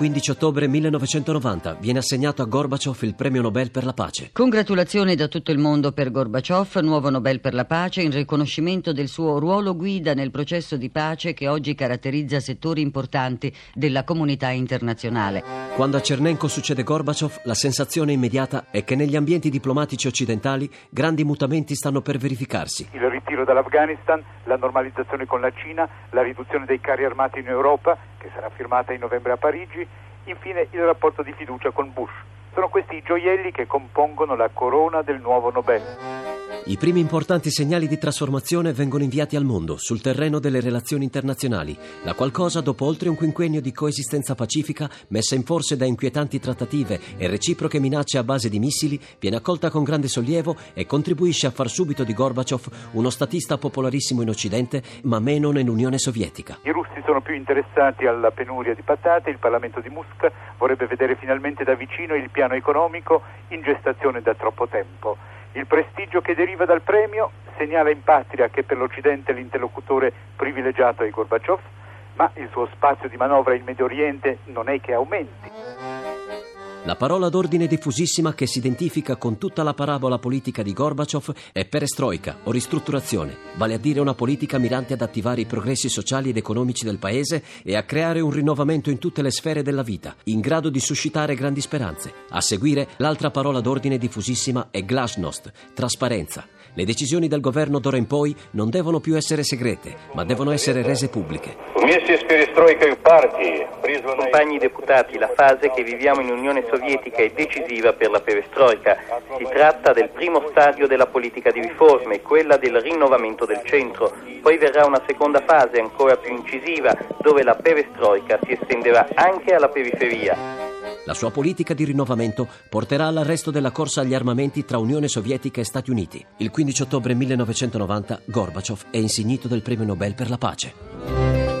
15 ottobre 1990 viene assegnato a Gorbaciov il premio Nobel per la pace. Congratulazioni da tutto il mondo per Gorbaciov, nuovo Nobel per la pace, in riconoscimento del suo ruolo guida nel processo di pace che oggi caratterizza settori importanti della comunità internazionale. Quando a Cernenko succede Gorbaciov, la sensazione immediata è che negli ambienti diplomatici occidentali grandi mutamenti stanno per verificarsi. Il ritiro dall'Afghanistan, la normalizzazione con la Cina, la riduzione dei carri armati in Europa, che sarà firmata in novembre a Parigi, infine il rapporto di fiducia con Bush. Sono questi i gioielli che compongono la corona del nuovo Nobel. I primi importanti segnali di trasformazione vengono inviati al mondo sul terreno delle relazioni internazionali, la qual cosa, dopo oltre un quinquennio di coesistenza pacifica, messa in forse da inquietanti trattative e reciproche minacce a base di missili, viene accolta con grande sollievo e contribuisce a far subito di Gorbaciov uno statista popolarissimo in Occidente, ma meno nell'Unione Sovietica. I russi sono più interessati alla penuria di patate, il Parlamento di Mosca vorrebbe vedere finalmente da vicino il piano economico in gestazione da troppo tempo. Il prestigio che deriva dal premio segnala in patria che per l'Occidente l'interlocutore privilegiato è Gorbaciov, ma il suo spazio di manovra in Medio Oriente non è che aumenti. La parola d'ordine diffusissima che si identifica con tutta la parabola politica di Gorbaciov è perestroika o ristrutturazione, vale a dire una politica mirante ad attivare i progressi sociali ed economici del paese e a creare un rinnovamento in tutte le sfere della vita, in grado di suscitare grandi speranze. A seguire, l'altra parola d'ordine diffusissima è glasnost, trasparenza. Le decisioni del governo d'ora in poi non devono più essere segrete, ma devono essere rese pubbliche. Compagni deputati, la fase che viviamo in Unione Sovietica è decisiva per la perestroika. Si tratta del primo stadio della politica di riforme, quella del rinnovamento del centro. Poi verrà una seconda fase ancora più incisiva, dove la perestroika si estenderà anche alla periferia. La sua politica di rinnovamento porterà all'arresto della corsa agli armamenti tra Unione Sovietica e Stati Uniti. Il 15 ottobre 1990 Gorbaciov è insignito del premio Nobel per la pace.